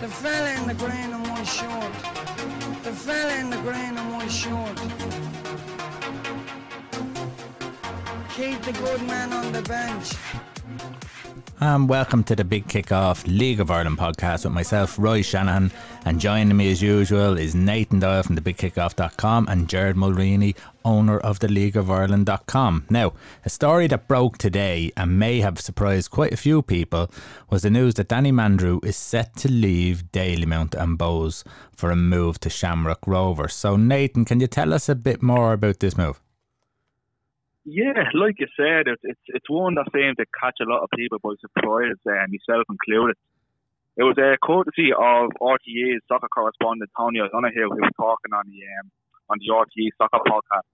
The fella in the green and white short. The fella in the green and white short. Keep the good man on the bench. And welcome to the Big Kickoff League of Ireland podcast with myself, Roy Shanahan. And joining me as usual is Nathan Doyle from thebigkickoff.com and Jared Mulreany, owner of the League of Ireland.com. Now, a story that broke today and may have surprised quite a few people was the news that Danny Mandroiu is set to leave Dalymount and Bohs for a move to Shamrock Rovers. So, Nathan, can you tell us a bit more about this move? Yeah, like you said, it's it's, it's one that seemed to catch a lot of people by surprise, and myself included. It was a courtesy of RTE's soccer correspondent Tony O'Donoghue who was talking on the um, on the RTE soccer podcast,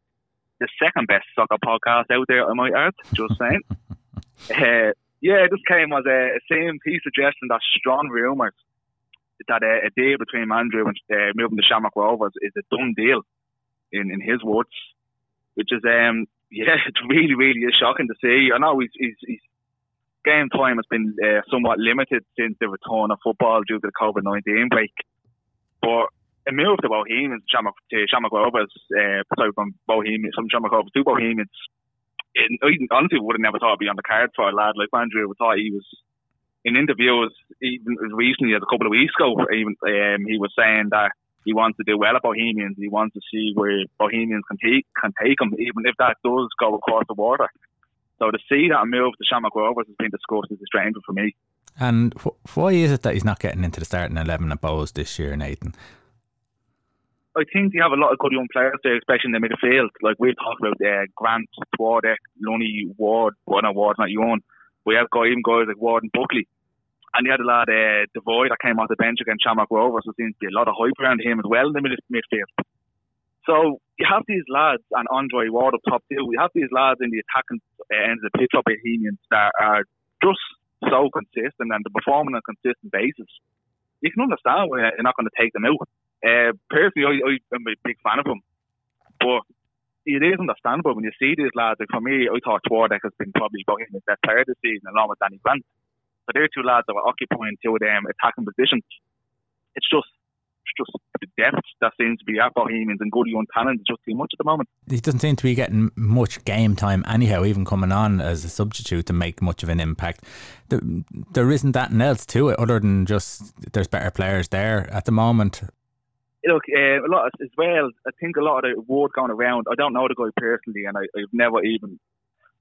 the second best soccer podcast out there, I might add. Just saying. uh, yeah, this came as a, a same piece suggesting that strong rumours that a, a deal between Mandroiu and uh, moving to Shamrock Rovers is a done deal, in in his words, which is um yeah, it's really, really is shocking to see. I know he's, he's, he's game time has been uh, somewhat limited since the return of football due to the COVID nineteen break, but a move to Bohemians, Shamrock, to Shamrock Rovers, uh, sorry, from Bohemians, from Shamrock Rovers to Bohemians. It, honestly would have never thought it'd be on the card for a lad like Andrew. I thought he was in interviews even as recently as a couple of weeks ago. Even um, he was saying that he wants to do well at Bohemians. He wants to see where Bohemians can take can take him, even if that does go across the water. So to see that move to Shamrock Rovers has been discussed is a strange for me. And wh- why is it that he's not getting into the starting eleven at Bohs this year, Nathan? I think you have a lot of good young players there, especially in the midfield. Like we've talked about uh, Grant, Twardek, Lunny, Ward, well not Ward, not Ewan. We have got even guys like Ward and Buckley and you had a lad, uh, Devoy, that came off the bench against Shamrock Rovers. There seems to be a lot of hype around him as well in the mid- midfield. So you have these lads, and Andre Ward up top too. We have these lads in the attacking uh, ends of the pitch up Bohemians that are just so consistent and they're performing on a consistent basis. You can understand why you're not going to take them out. Uh, personally, I, I'm a big fan of them, but it is understandable when you see these lads. Like for me, I thought Twardek has been probably Bohemians' best player this season, along with Danny Grant. So they're two lads that were occupying two of them attacking positions. It's just it's just the depth that seems to be at Bohemians and good young talent is just too much at the moment. He doesn't seem to be getting much game time anyhow, even coming on as a substitute to make much of an impact. There, there isn't that and else to it other than just there's better players there at the moment. Look, uh, a lot as well. I think a lot of the word going around. I don't know the guy personally, and I, I've never even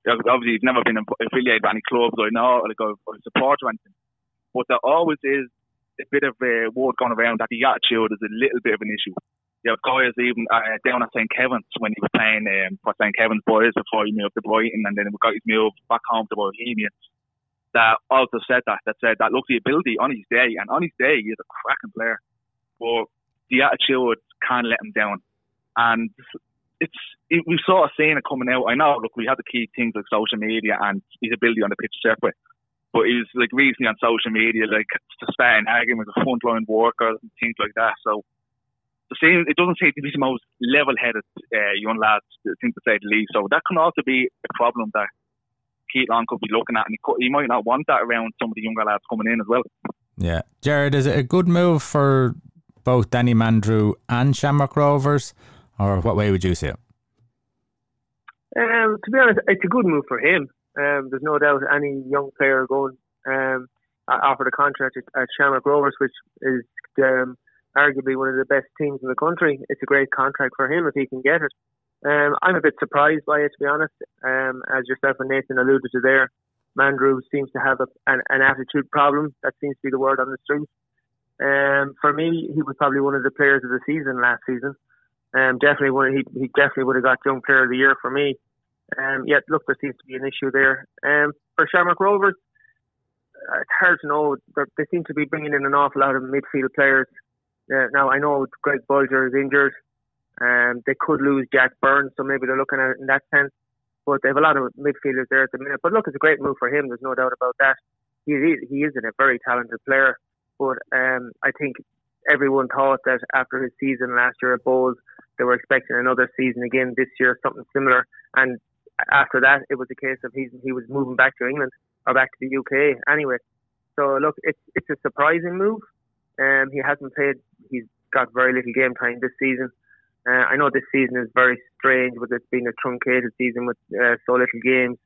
obviously he's never been affiliated with any clubs or no, like or, or support or anything. But there always is a bit of a word going around that the attitude is a little bit of an issue. You have guys even uh, down at St Kevin's when he was playing um, for St Kevin's boys before he moved to Brighton, and then he got his move back home to Bohemians. That also said that that said that look the ability on his day, and on his day he is a cracking player, but the attitude can't let him down. And it's it, we sort of seen it coming out. I know, look, we have the key things like social media and his ability on the pitch separate. But he's like recently on social media, like starting arguing with frontline workers and things like that. So the same, it doesn't to be the most level-headed uh, young I think to say the least. So that can also be a problem that Keith Long could be looking at, and he, could, he might not want that around some of the younger lads coming in as well. Yeah, Jared, is it a good move for both Danny Mandroiu and Shamrock Rovers? Or what way would you see it? Um, to be honest, it's a good move for him. Um, there's no doubt any young player going um, offered a contract at, at Shamrock Rovers, which is um, arguably one of the best teams in the country. It's a great contract for him if he can get it. Um, I'm a bit surprised by it, to be honest. Um, as yourself and Nathan alluded to there, Mandroiu seems to have a, an, an, attitude problem. That seems to be the word on the street. Um, for me, he was probably one of the players of the season last season. Um, definitely would he, he definitely would have got Young Player of the Year for me. Um, yet look, there seems to be an issue there. Um, for Shamrock Rovers, uh, it's hard to know. They seem to be bringing in an awful lot of midfield players. Uh, now I know Greg Bolger is injured. Um, they could lose Jack Burns, so maybe they're looking at it in that sense. But they have a lot of midfielders there at the minute. But look, it's a great move for him. There's no doubt about that. He is, he is a very talented player. But um, I think everyone thought that after his season last year at Bohs, they were expecting another season again this year, something similar. And after that, it was a case of he he was moving back to England or back to the UK anyway. So look, it's it's a surprising move. Um, he hasn't played. He's got very little game time this season. Uh, I know this season is very strange with it being a truncated season with uh, so little games,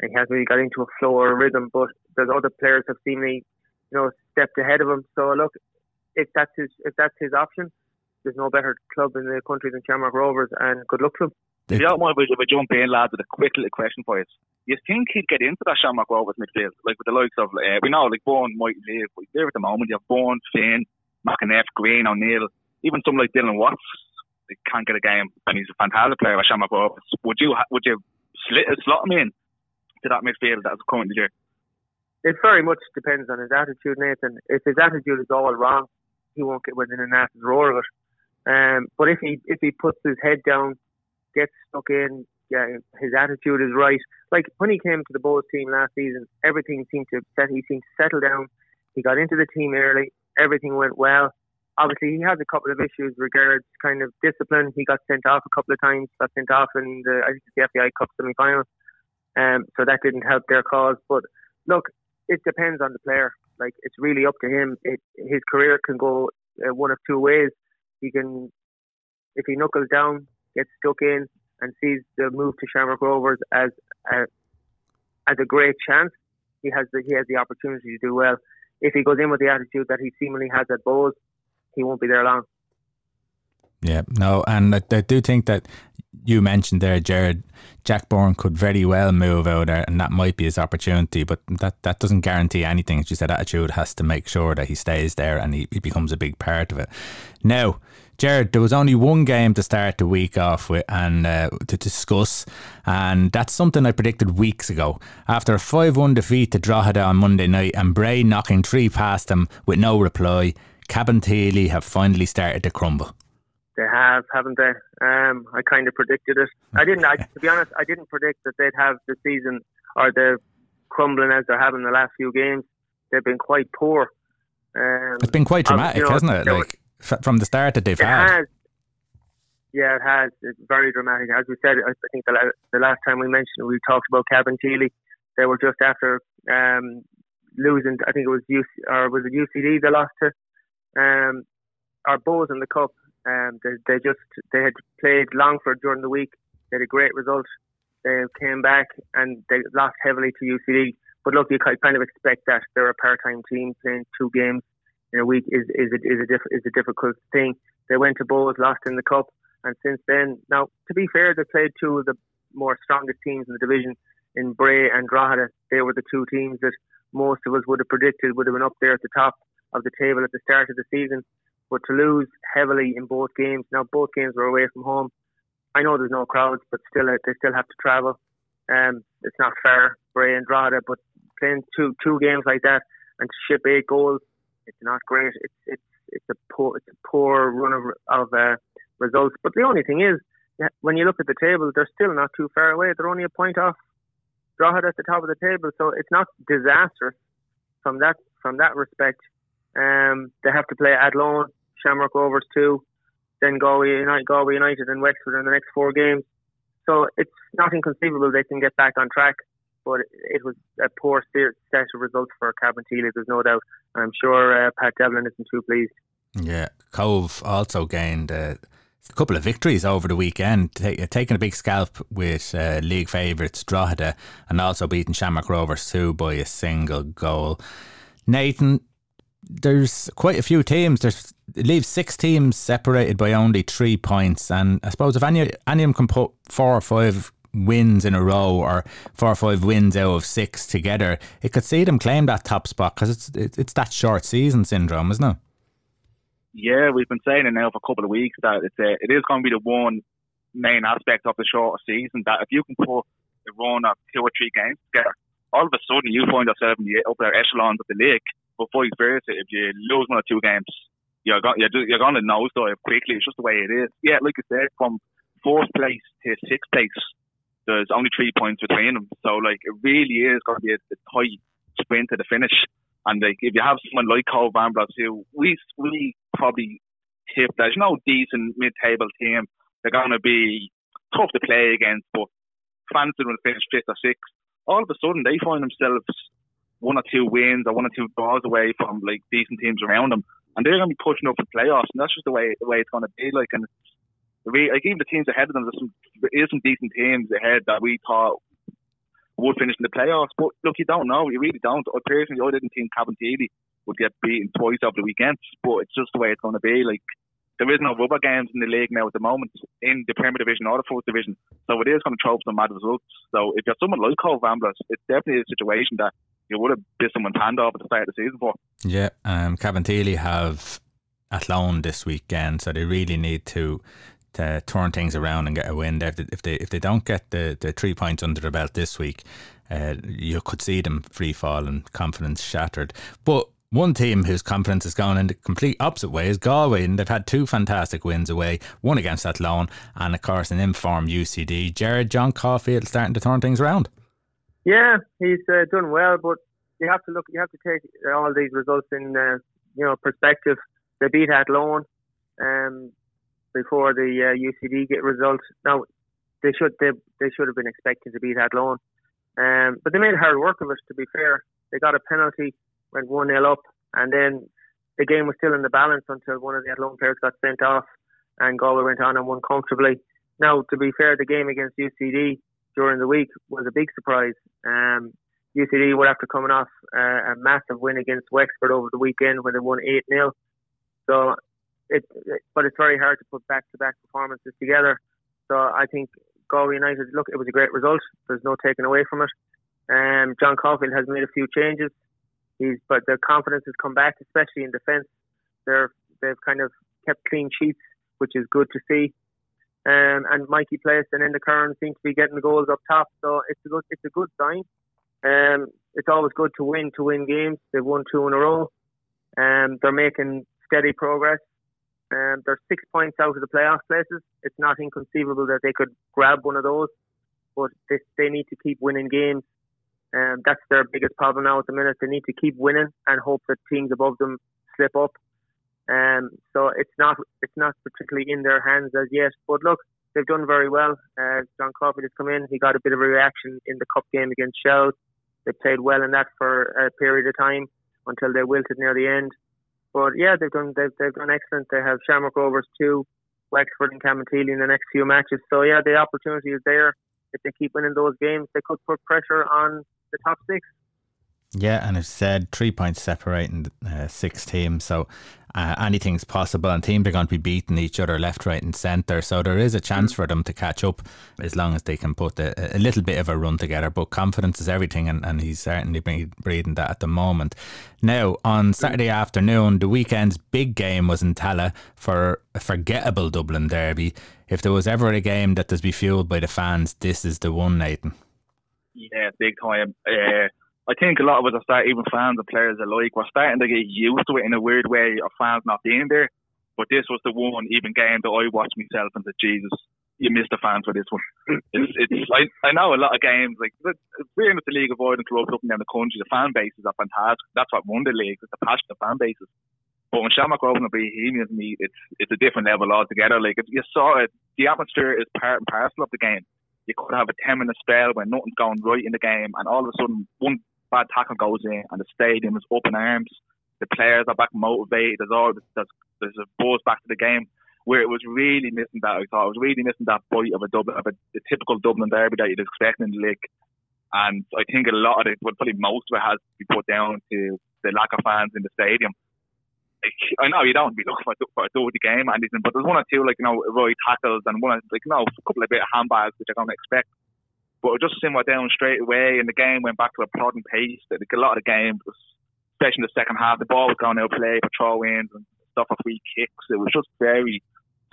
and he hasn't really got into a flow or a rhythm. But there's other players have seemingly, you know, stepped ahead of him. So look, if that's his if that's his option, there's no better club in the country than Shamrock Rovers, and good luck to them. If you don't mind, if I jump in, lads, with a quick little question for you. You think he'd get into that Shamrock Rovers midfield, like with the likes of, uh, we know, like Byrne might leave, but there at the moment, you have Byrne, Finn, McEneff, Green, O'Neill, even someone like Dylan Watts, they can't get a game, and he's a fantastic player at Shamrock Rovers. Would you, would you slit, slot him in to that midfield that's currently there? It very much depends on his attitude, Nathan. If his attitude is all wrong, he won't get within a nas's roar of it. Um, but if he if he puts his head down, gets stuck in, yeah, his attitude is right. Like when he came to the Bulls team last season, everything seemed to set. He seemed to settle down. He got into the team early. Everything went well. Obviously, he has a couple of issues regards kind of discipline. He got sent off a couple of times. Got sent off in the I think the FAI Cup semi-final. Um, so that didn't help their cause. But look, it depends on the player. Like it's really up to him. It, his career can go uh, one of two ways. He can, if he knuckles down, gets stuck in, and sees the move to Shamrock Rovers as a, as a great chance, he has the he has the opportunity to do well. If he goes in with the attitude that he seemingly has at Bohs, he won't be there long. Yeah, no, and I, I do think that you mentioned there, Jared, Jack Byrne could very well move out there, and that might be his opportunity. But that, that doesn't guarantee anything. As you said, attitude has to make sure that he stays there and he, he becomes a big part of it. Now, Jared, there was only one game to start the week off with and uh, to discuss, and that's something I predicted weeks ago. After a 5 1 defeat to Drogheda on Monday night and Bray knocking three past them with no reply, Cabinteely have finally started to crumble. They have, haven't they? Um, I kind of predicted it. I didn't. I, to be honest, I didn't predict that they'd have the season or the crumbling as they're having the last few games. They've been quite poor. Um, it's been quite dramatic, you know, hasn't it? Like from the start that they've had. Has, yeah, it has. It's very dramatic. As we said, I think the, the last time we mentioned, we talked about Cabinteely. They were just after um, losing. I think it was UC, or was it UCD they lost to, um, our Bohs in the cup. Um, they, they just they had played Longford during the week. They had a great result. They came back and they lost heavily to UCD. But look, you kind of expect that they're a part-time team playing two games in a week is is a, is a diff, is a difficult thing. They went to Bohs, lost in the cup, and since then, now to be fair, they played two of the more strongest teams in the division in Bray and Drogheda. They were the two teams that most of us would have predicted would have been up there at the top of the table at the start of the season. But to lose heavily in both games, now both games were away from home. I know there's no crowds, but still uh, they still have to travel. Um, it's not fair, Bray and Drogheda, but playing two two games like that and to ship eight goals, it's not great. It's it's it's a poor it's a poor run of of uh, results. But the only thing is, when you look at the table, they're still not too far away. They're only a point off Drogheda at the top of the table, so it's not disastrous from that from that respect. Um, they have to play at Athlone, Shamrock Rovers two, then Galway United, Galway United, and Wexford in the next four games. So it's not inconceivable they can get back on track. But it was a poor set of results for Cabinteely, there's no doubt. And I'm sure uh, Pat Devlin isn't too pleased. Yeah, Cobh also gained uh, a couple of victories over the weekend, taking a big scalp with uh, league favourites Drogheda and also beating Shamrock Rovers 2 by a single goal. Nathan, there's quite a few teams. There's it leaves six teams separated by only three points, and I suppose if any any of them can put four or five wins in a row or four or five wins out of six together, it could see them claim that top spot because it's it's that short season syndrome, isn't it? Yeah, we've been saying it now for a couple of weeks that it's a, it is going to be the one main aspect of the shorter season that if you can put a run of two or three games together, all of a sudden you find yourself in the upper echelons of the league. But vice versa, if you lose one or two games, you're going you're, you're going to nosedive quickly. It's just the way it is. Yeah, like I said, from fourth place to sixth place, there's only three points between them. So like it really is going to be a, a tight sprint to the finish. And like if you have someone like Cobh Ramblers who we we probably tip there's no decent mid table team, they're going to be tough to play against, but fans didn't finish fifth or sixth. All of a sudden, they find themselves one or two wins or one or two draws away from like decent teams around them, and they're going to be pushing up for playoffs. And that's just the way the way it's going to be. Like, and like even the teams ahead of them, there's some there is some decent teams ahead that we thought would finish in the playoffs. But look, you don't know. You really don't. I personally, I didn't think Cabinteely would get beaten twice over the weekend, but it's just the way it's going to be. Like there is no rubber games in the league now at the moment in the Premier Division or the Fourth Division, so it is going to throw up some mad results. So if you're someone like Cobh Ramblers, it's definitely a situation that you would have bit someone's hand off at the start of the season for. Yeah, um, Cabinteely have Athlone this weekend, so they really need to to turn things around and get a win there. If they if they don't get the, the three points under their belt this week, uh, you could see them free fall and confidence shattered. But one team whose confidence has gone in the complete opposite way is Galway, and they've had two fantastic wins away, one against Athlone, and of course an informed UCD. Jared John Caulfield starting to turn things around. Yeah, he's uh, done well, but you have to look. You have to take all these results in uh, you know perspective. They beat Athlone um, before the uh, UCD get results. Now they should they, they should have been expecting to beat Athlone, um, but they made hard work of it. To be fair, they got a penalty, went one 0 up, and then the game was still in the balance until one of the Athlone players got sent off, and Galway went on and won comfortably. Now, to be fair, the game against UCD during the week was a big surprise. Um, UCD were after coming off uh, a massive win against Wexford over the weekend when they won 8 0. So, it, it, but it's very hard to put back to back performances together. So, I think Galway United, look, it was a great result. There's no taking away from it. Um, John Caulfield has made a few changes. He's, but their confidence has come back, especially in defence. They're, they've kind of kept clean sheets, which is good to see. Um, and Mikey Place and Enda Curran seem to be getting the goals up top, so it's a good it's a good sign. Um, it's always good to win to win games. They've won two in a row. Um, they're making steady progress. Um, they're six points out of the playoff places. It's not inconceivable that they could grab one of those, but they, they need to keep winning games. Um, that's their biggest problem now at the minute. They need to keep winning and hope that teams above them slip up. Um, so it's not it's not particularly in their hands as yet. But look, they've done very well. Uh, John Caulfield has come in. He got a bit of a reaction in the cup game against Shell. They played well in that for a period of time until they wilted near the end. But yeah, they've done they've, they've done excellent. They have Shamrock Rovers too, Wexford and Cabinteely in the next few matches. So yeah, the opportunity is there. If they keep winning those games, they could put pressure on the top six. Yeah, and it's said three points separating uh, six teams, so uh, anything's possible. And teams are going to be beating each other left, right, and centre, so there is a chance mm. for them to catch up as long as they can put a, a, little bit of a run together. But confidence is everything, and, and he's certainly breathing that at the moment. Now, on Saturday afternoon, the weekend's big game was in Tallaght for a forgettable Dublin derby. If there was ever a game that does be fueled by the fans, this is the one, Nathan. Yeah, big time. Uh, I think a lot of us are starting, even fans and players alike, we're starting to get used to it in a weird way of fans not being there. But this was the one even game that I watched myself and said, Jesus, you missed the fans for this one. it's, it's I, I know a lot of games, like, we're in the League of Ireland clubs up and down the country, the fan bases are fantastic. That's what won the league, it's the passion of fan bases. But when Shamrock Rovers and Bohemians meet, it's it's a different level altogether. Like, you saw it, the atmosphere is part and parcel of the game you could have a 10 minute spell when nothing's going right in the game, and all of a sudden, one bad tackle goes in, and the stadium is up in arms. The players are back motivated. There's all there's, there's a buzz back to the game. Where it was really missing that, I thought it was really missing that bite of a Dublin, of a, a typical Dublin derby that you'd expect in the league. And I think a lot of it, well, probably most of it, has to be put down to the lack of fans in the stadium. Like, I know you don't be looking for, for a dirty game anything, but there's one or two like you know right tackles and one like you know a couple of bit of handbags which I don't expect. But it just simmered down straight away, and the game went back to a plodding pace. Like a lot of the game, especially in the second half, the ball was going out play for throw ins and stuff for free kicks. It was just very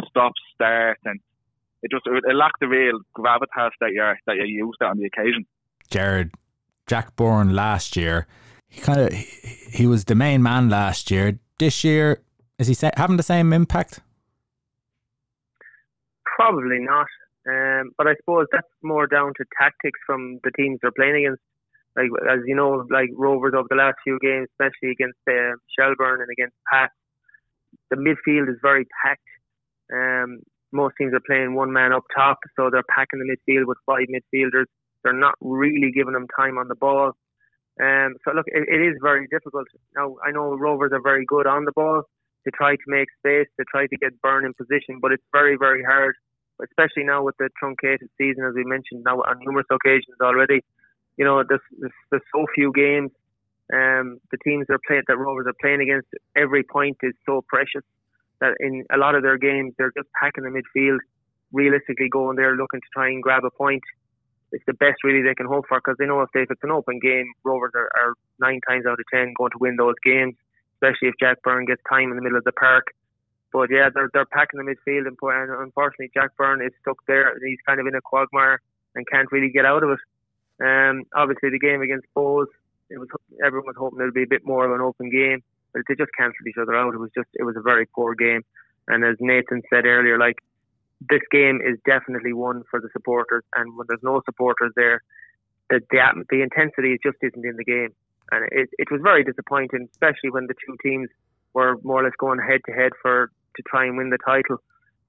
stop start, and it just it lacked the real gravitas that you're that you're used to on the occasion. Jared, Jack Byrne last year, he kind of he was the main man last year. This year, is he having the same impact? Probably not. Um, but I suppose that's more down to tactics from the teams they're playing against. Like as you know, like Rovers over the last few games, especially against uh, Shelbourne and against Pat, the midfield is very packed. Um, most teams are playing one man up top, so they're packing the midfield with five midfielders. They're not really giving them time on the ball. Um, so look, it, it is very difficult. Now I know Rovers are very good on the ball to try to make space, to try to get Byrne in position, but it's very very hard, especially now with the truncated season, as we mentioned now on numerous occasions already. You know, there's, there's, there's so few games. Um, the teams that are playing that Rovers are playing against, every point is so precious that in a lot of their games they're just packing the midfield, realistically going there looking to try and grab a point. It's the best really they can hope for because they know if, they, if it's an open game, Rovers are, are nine times out of ten going to win those games, especially if Jack Byrne gets time in the middle of the park. But yeah, they're they're packing the midfield, and unfortunately Jack Byrne is stuck there. And he's kind of in a quagmire and can't really get out of it. Um, obviously the game against Bohs, it was everyone was hoping it would be a bit more of an open game but they just cancelled each other out. It was just it was a very poor game. And as Nathan said earlier, like this game is definitely one for the supporters, and when there's no supporters there, the the, the intensity just isn't in the game, and it it was very disappointing, especially when the two teams were more or less going head to head for to try and win the title.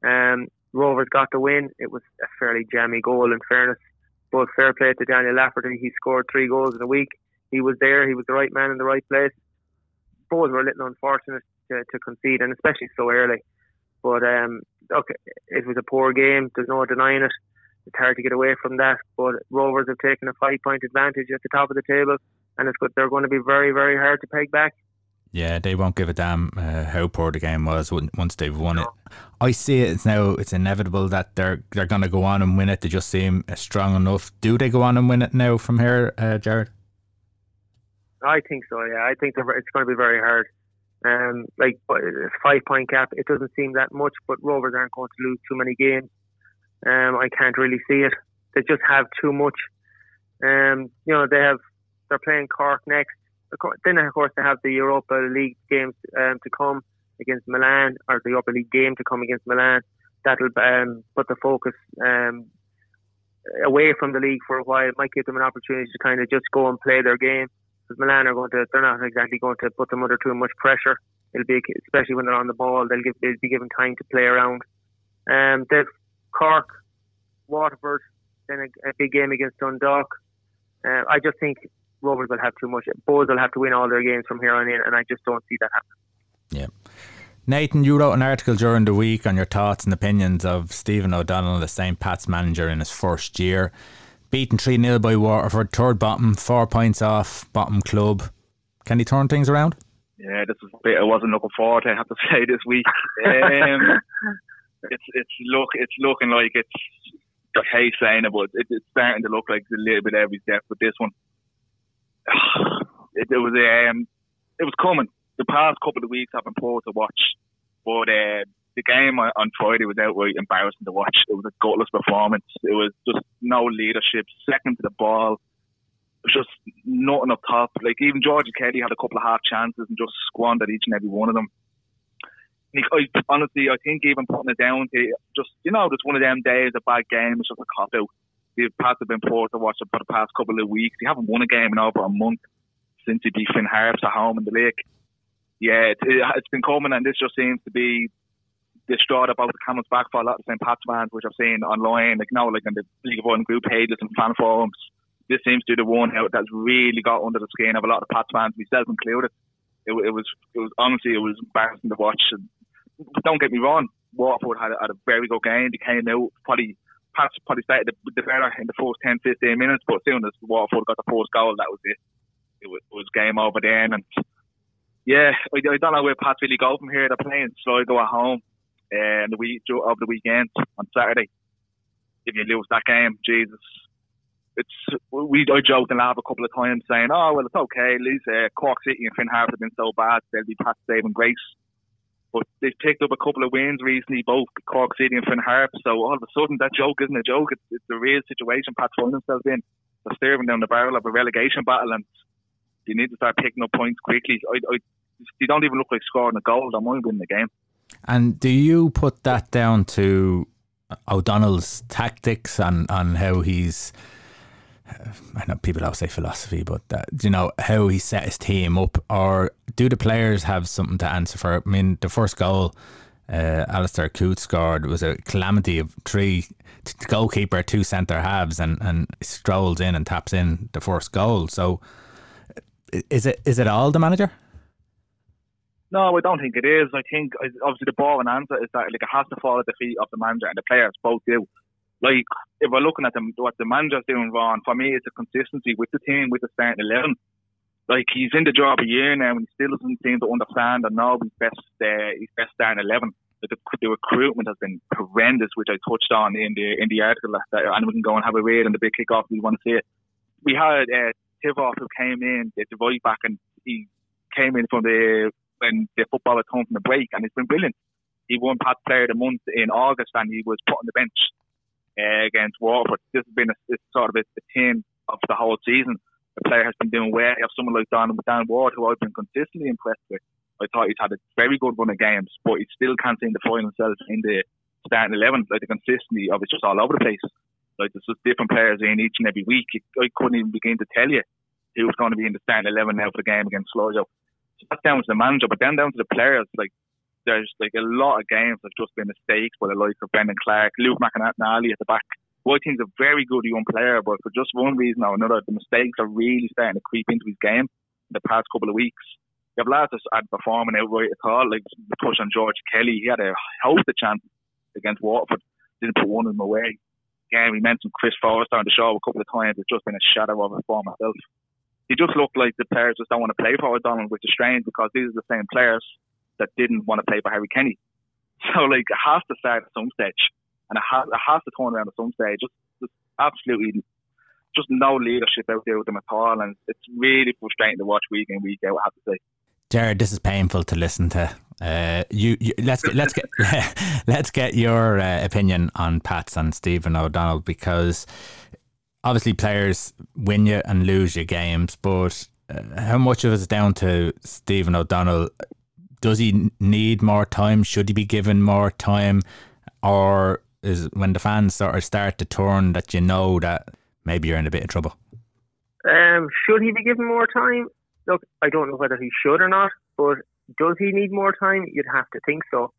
Um, Rovers got the win. It was a fairly jammy goal, in fairness. But fair play to Daniel Lafferty. He scored three goals in a week. He was there. He was the right man in the right place. Bohs were a little unfortunate to, to concede, and especially so early. But um, it was a poor game. There's no denying it. It's hard to get away from that. But Rovers have taken a five-point advantage at the top of the table, and it's good. They're going to be very, very hard to peg back. Yeah, they won't give a damn uh, how poor the game was once they've won no. it. I see it. It's now it's inevitable that they're they're going to go on and win it. They just seem strong enough. Do they go on and win it now from here, uh, Jared? I think so. Yeah, I think it's going to be very hard. Um, like five point gap, it doesn't seem that much, but Rovers aren't going to lose too many games. Um, I can't really see it. They just have too much. Um, you know, they have they're playing Cork next. Then of course they have the Europa League games um, to come against Milan, or the Europa League game to come against Milan. That'll um, put the focus um, away from the league for a while. It might give them an opportunity to kind of just go and play their game because Milan are going to they're not exactly going to put them under too much pressure. It'll be especially when they're on the ball. They'll give they'll be given time to play around. Um, they've Cork, Waterford, then a, a big game against Dundalk. Uh, I just think Rovers will have too much. Bohs will have to win all their games from here on in, and I just don't see that happening. Yeah. Nathan, you wrote an article during the week on your thoughts and opinions of Stephen O'Donnell, the St. Pat's manager in his first year beaten 3 0 by Waterford, third bottom, four points off bottom club. Can he turn things around? Yeah, this is a bit I wasn't looking forward to, I have to say, this week. Um, it's it's look it's looking like it's okay saying it, but it, it's starting to look like it's a little bit every step with this one. It, it was um it was coming. The past couple of weeks I've been poor to watch, but uh, the game on Friday was outright embarrassing to watch. It was a gutless performance. It was just no leadership, second to the ball. It was just nothing up top. Like even Georgie Kelly had a couple of half chances and just squandered each and every one of them. I, honestly, I think even putting it down to just you know, just one of them days, a bad game, it's just a cop out. The Pats have been poor to watch it for the past couple of weeks. They haven't won a game in over a month since they beat Finn Harps at home in the league. Yeah, it, it, it's been coming, and this just seems to be distraught about the Camels back for a lot of St. Pat's fans, which I've seen online, like now, like in the League of Ireland group pages and fan forums. This seems to be the one out that's really got under the skin of a lot of Pats fans, myself included. It, it was, it was honestly, it was embarrassing to watch. And, don't get me wrong, Waterford had had a very good game. They came out probably. Pats probably started the, the better in the first 10, 15 minutes, but as soon as Waterford got the first goal, that was it. It was, it was game over then. And yeah, I, I don't know where Pats really go from here. They're playing Sligo at home uh, the week of the weekend on Saturday. If you lose that game, Jesus, it's we I joked and laughed a couple of times saying, "Oh well, it's okay. At least uh, Cork City and Finn Harps have been so bad; they'll be past saving grace." But they've picked up a couple of wins recently, both Cork City and Finn Harps. So all of a sudden, that joke isn't a joke. It's, it's a real situation Pat find themselves in. They're staring down the barrel of a relegation battle, and they need to start picking up points quickly. I, I, they don't even look like scoring a goal. They might win the game. And do you put that down to O'Donnell's tactics and, and how he's I know people always say philosophy, but that, you know how he set his team up, or do the players have something to answer for? I mean, the first goal uh, Alastair Coote scored was a calamity of three the goalkeeper, two centre halves, and, and strolls in and taps in the first goal. So, is it is it all the manager? No, I don't think it is. I think obviously the ball and answer is that like it has to fall at the feet of the manager and the players both do. Like if we're looking at them, what the manager's doing wrong for me, it's a consistency with the team, with the starting eleven. Like he's in the job a year now, and he still doesn't seem to understand and know his best uh, his best starting eleven. Like the, the recruitment has been horrendous, which I touched on in the in the article. That, and we can go and have a read on the big kickoff if you want to see it. We had uh, Titov who came in, the right back, and he came in from the when the football had come from the break, and it's been brilliant. He won Pat Player of the Month in August, and he was put on the bench against Waterford. This has been a, sort of a, a theme of the whole season. The player has been doing well. You have someone like Don, Dan Ward, who I've been consistently impressed with. I thought he's had a very good run of games, but he still can't seem to find himself in the starting 11. Like the consistency of it's just all over the place. Like there's just different players in each and every week. I couldn't even begin to tell you who was going to be in the starting 11 now for the game against Sligo So that's down to the manager, but then down to the players. Like there's like a lot of games have just been mistakes by the likes of Brendan Clarke, Luke McNally at the back. Is a very good young player, but for just one reason or another, the mistakes are really starting to creep into his game in the past couple of weeks. You have lads that performing outright at all, like the push on George Kelly. He had a host of chances against Waterford, didn't put one of them away. Again, we mentioned Chris Forrester on the show a couple of times. It's just been a shadow of a form myself he just looked like the players just don't want to play for O'Donnell, which is strange because these are the same players that didn't want to play for Harry Kenny. So like it has to start at some stage, and it has, it has to turn around at some stage. Just, just absolutely, just no leadership out there with them at all, and it's really frustrating to watch week in week out. I have to say. Jared, this is painful to listen to. Uh, you, you, let's get let's get let's get your uh, opinion on Pats and Stephen O'Donnell because obviously players win you and lose you games, but uh, how much of it is down to Stephen O'Donnell? Does he need more time? Should he be given more time? Or is when the fans sort of start to turn that you know that maybe you're in a bit of trouble? Um, should he be given more time? Look, I don't know whether he should or not, but does he need more time? You'd have to think so.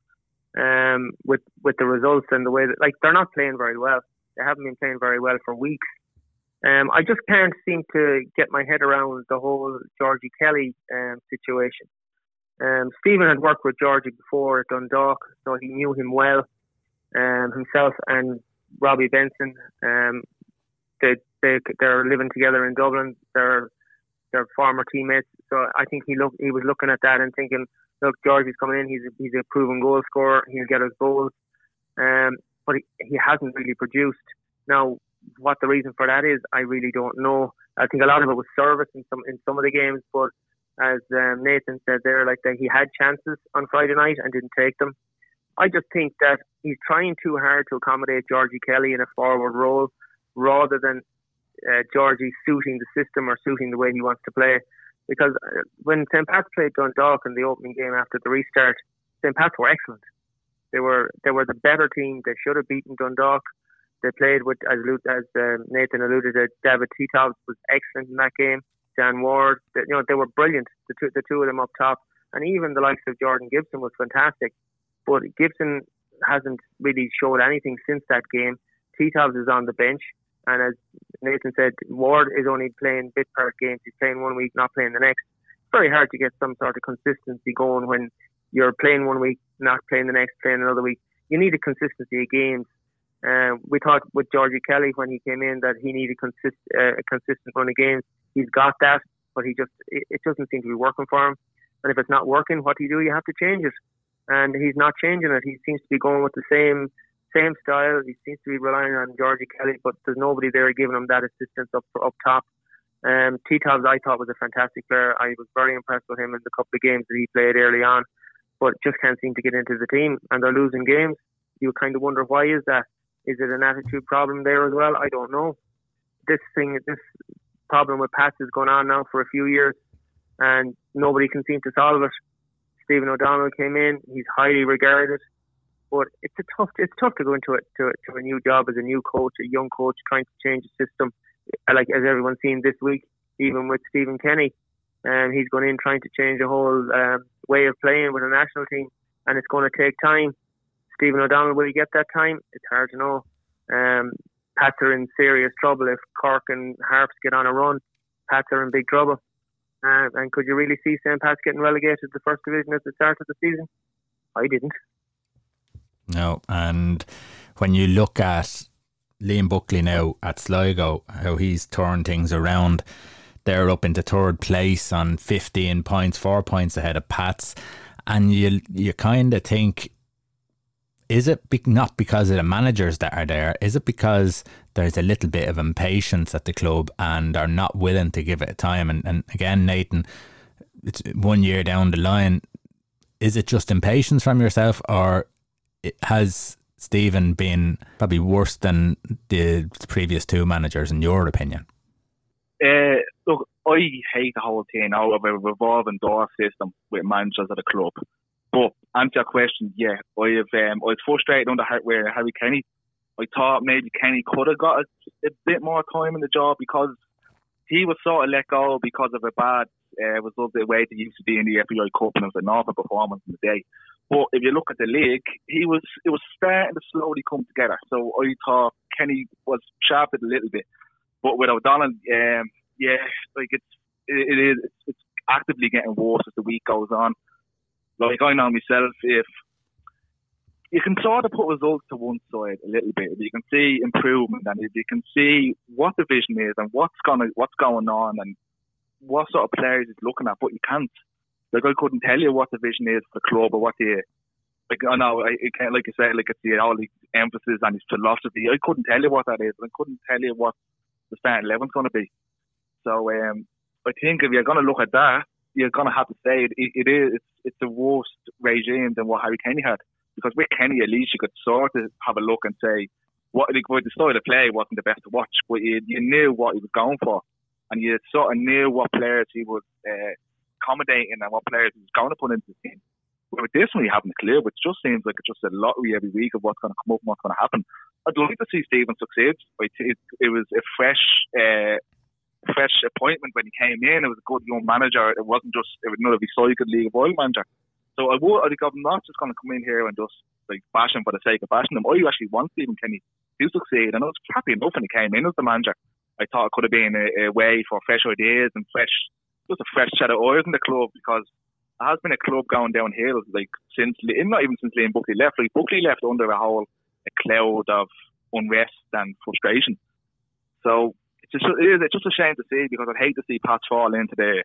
Um, with with the results and the way that like they're not playing very well. They haven't been playing very well for weeks. Um, I just can't seem to get my head around the whole Georgie Kelly um, situation. Um, Stephen had worked with Georgie before at Dundalk, so he knew him well. Um, himself and Robbie Benson, um, they, they they're living together in Dublin. They're they're former teammates, so I think he look he was looking at that and thinking, look, Georgie's coming in. He's a, he's a proven goal scorer. He'll get us goals, um, but he, he hasn't really produced. Now what the reason for that is, I really don't know. I think a lot of it was service in some in some of the games, but as um, Nathan said there, like that he had chances on Friday night and didn't take them. I just think that he's trying too hard to accommodate Georgie Kelly in a forward role rather than uh, Georgie suiting the system or suiting the way he wants to play. Because uh, when St. Pat's played Dundalk in the opening game after the restart, St. Pat's were excellent. They were they were the better team. They should have beaten Dundalk. They played with, as, as uh, Nathan alluded to, David Titov was excellent in that game. Dan Ward, they, you know, they were brilliant. The two, the two of them up top, and even the likes of Jordan Gibson was fantastic. But Gibson hasn't really showed anything since that game. Titov is on the bench, and as Nathan said, Ward is only playing bit part games. He's playing one week, not playing the next. It's very hard to get some sort of consistency going when you're playing one week, not playing the next, playing another week. You need a consistency of games uh, we thought with Georgie Kelly when he came in that he needed consist, uh, a consistent run of games. He's got that, but he just it, it, doesn't seem to be working for him. And if it's not working, what do you do? You have to change it. And he's not changing it. He seems to be going with the same same style. He seems to be relying on Georgie Kelly, but there's nobody there giving him that assistance up up top. Um, T Tabs I thought was a fantastic player. I was very impressed with him in the couple of games that he played early on, but just can't seem to get into the team. And they're losing games. You kind of wonder why is that. Is it an attitude problem there as well? I don't know. This thing, this problem with Pats is going on now for a few years, and nobody can seem to solve it. Stephen O'Donnell came in; he's highly regarded, but it's a tough. It's tough to go into it to, to a new job as a new coach, a young coach trying to change the system. Like as everyone's seen this week, even with Stephen Kenny, and um, he's going in trying to change the whole um, way of playing with the national team, and it's going to take time Stephen O'Donnell will he get that time? It's hard to know. Um, Pats are in serious trouble if Cork and Harps get on a run. Pats are in big trouble. Uh, and could you really see St. Pat's getting relegated to the first division at the start of the season? I didn't. No, and when you look at Liam Buckley now at Sligo, how he's turned things around, they're up into third place on 15 points, four points ahead of Pats. And you you kind of think, is it be- not because of the managers that are there? Is it because there's a little bit of impatience at the club and are not willing to give it time? And, and again, Nathan, it's one year down the line. Is it just impatience from yourself, or has Stephen been probably worse than the previous two managers, in your opinion? Uh, look, I hate the whole thing out of a revolving door system with managers at a club. But answer your question, yeah, I have. Um, I was frustrated under where Harry Kenny. I thought maybe Kenny could have got a, a, bit more time in the job because he was sort of let go because of a bad uh, result the way they used to be in the FAI Cup and it was a normal performance in the day. But if you look at the league, he was it was starting to slowly come together. So I thought Kenny was sharpened a little bit, but with O'Donnell, um, yeah, like it's it, it is it's actively getting worse as the week goes on. Like I know myself, if you can sort of put results to one side a little bit, you can see improvement, and if you can see what the vision is and what's gonna what's going on and what sort of players he's looking at, but you can't. Like I couldn't tell you what the vision is for the club or what the like I know I can't like I said like it's the all the emphasis on his philosophy. I couldn't tell you what that is. I couldn't tell you what the starting eleven's to be. So um, I think if you're to look at that, you're going to have to say it, it, it is it's, it's the worst regime than what Harry Kenny had. Because with Kenny, at least you could sort of have a look and say what like, the style of the play wasn't the best to watch, but you, you knew what he was going for, and you sort of knew what players he was uh, accommodating and what players he was going to put into the team. But with this one, you haven't a clue. It just seems like it's just a lottery every week of what's going to come up and what's going to happen. I'd like to see Stephen succeed. It, it was a fresh, uh, fresh appointment when he came in. It was a good young manager. It wasn't just it was another recycled League of Oil manager. So I would, I think I'm not just going to come in here and just like bash him for the sake of bashing him. I actually want Stephen Kenny to succeed. And I was happy enough when he came in as the manager. I thought it could have been a, a way for fresh ideas and fresh just a fresh set of eyes in the club because it has been a club going downhill like since not even since Liam Buckley left. Like Buckley left under a whole a cloud of unrest and frustration. So it's just it is it's just a shame to see because I'd hate to see Pats fall into the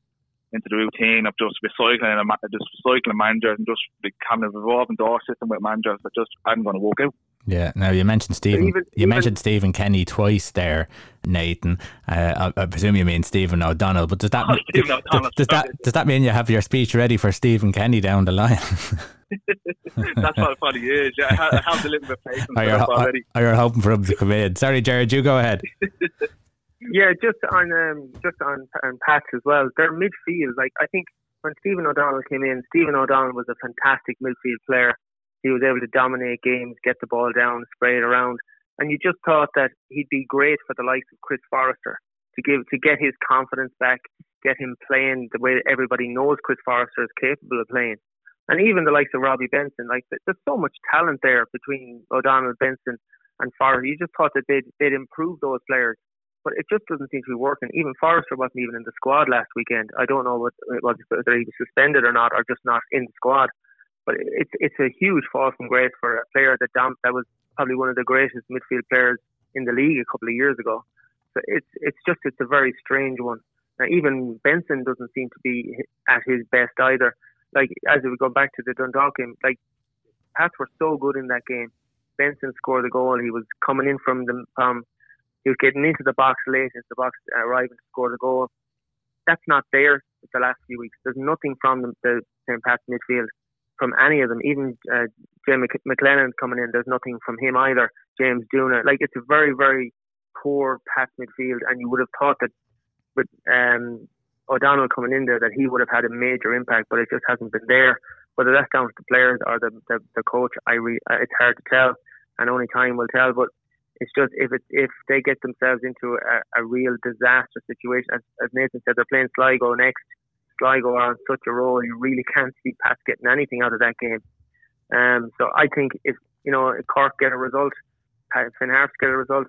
into the routine of just recycling a just recycling managers and just becoming of revolving door system with managers that just aren't going to walk out. Yeah. Now you mentioned Stephen. Even, you even, mentioned Stephen Kenny twice there, Nathan. Uh, I, I, presume you mean Stephen O'Donnell. But does that oh, does, does, does that does that mean you have your speech ready for Stephen Kenny down the line? That's what it probably is. Yeah, I have a little bit of patience are you, already. Are you hoping for him to come in? Sorry, Jared. You go ahead. yeah, just on um, just on on Pats as well. Their midfield, like I think when Stephen O'Donnell came in, Stephen O'Donnell was a fantastic midfield player he was able to dominate games, get the ball down, spray it around, and you just thought that he'd be great for the likes of Chris Forrester to give to get his confidence back, get him playing the way everybody knows Chris Forrester is capable of playing. And even the likes of Robbie Benson, like there's so much talent there between O'Donnell, Benson, and Forrester. You just thought that they'd they'd improve those players, but it just doesn't seem to be working. Even Forrester wasn't even in the squad last weekend. I don't know what, it was, whether he was suspended or not, or just not in the squad. But it's it's a huge fall from grace for a player that dom- that was probably one of the greatest midfield players in the league a couple of years ago. So it's it's just it's a very strange one. Now, even Benson doesn't seem to be at his best either. Like as we go back to the Dundalk game, like Pats were so good in that game. Benson scored the goal. He was coming in from the um, he was getting into the box late into the box, arriving to score the goal. That's not there the last few weeks. There's nothing from the, the St. Pat's midfield from any of them. Even uh, Jim McLennan coming in, there's nothing from him either. James Doona, like it's a very very poor pass midfield, and you would have thought that with um, O'Donnell coming in there that he would have had a major impact, but it just hasn't been there. Whether that's down to the players or the the, the coach, I re, uh, it's hard to tell, and only time will tell. But it's just if it, if they get themselves into a, a real disaster situation, as, as Nathan said, they're playing Sligo next Sligo are on such a roll, you really can't see Pat getting anything out of that game. Um, so I think if you know, if Cork get a result, Finn Harps get a result,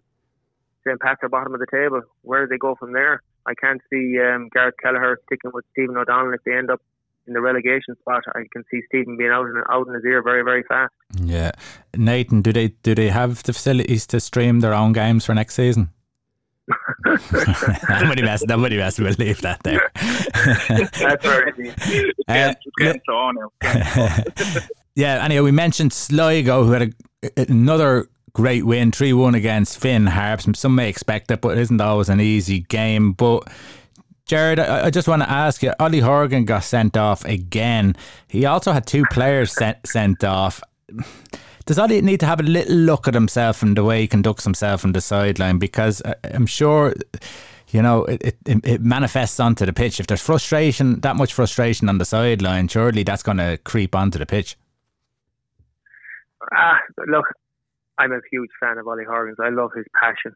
St. Pat's are bottom of the table. Where do they go from there? I can't see um, Garrett Kelleher sticking with Stephen O'Donnell if they end up in the relegation spot. I can see Stephen being out in, out in his ear very, very fast. Yeah, Nathan, do they do they have the facilities to stream their own games for next season? nobody mess. Nobody mess. We'll leave that there. That's right. Uh, yeah. Anyway, we mentioned Sligo, who had a, another great win, three one against Finn Harps. Some may expect it, but it isn't always an easy game. But Jared, I, I just want to ask you. Ollie Horgan got sent off again. He also had two players sent sent off does Ollie need to have a little look at himself and the way he conducts himself on the sideline? Because I'm sure, you know, it, it, it manifests onto the pitch. If there's frustration, that much frustration on the sideline, surely that's going to creep onto the pitch. Ah, look, I'm a huge fan of Ollie Horgans. I love his passion.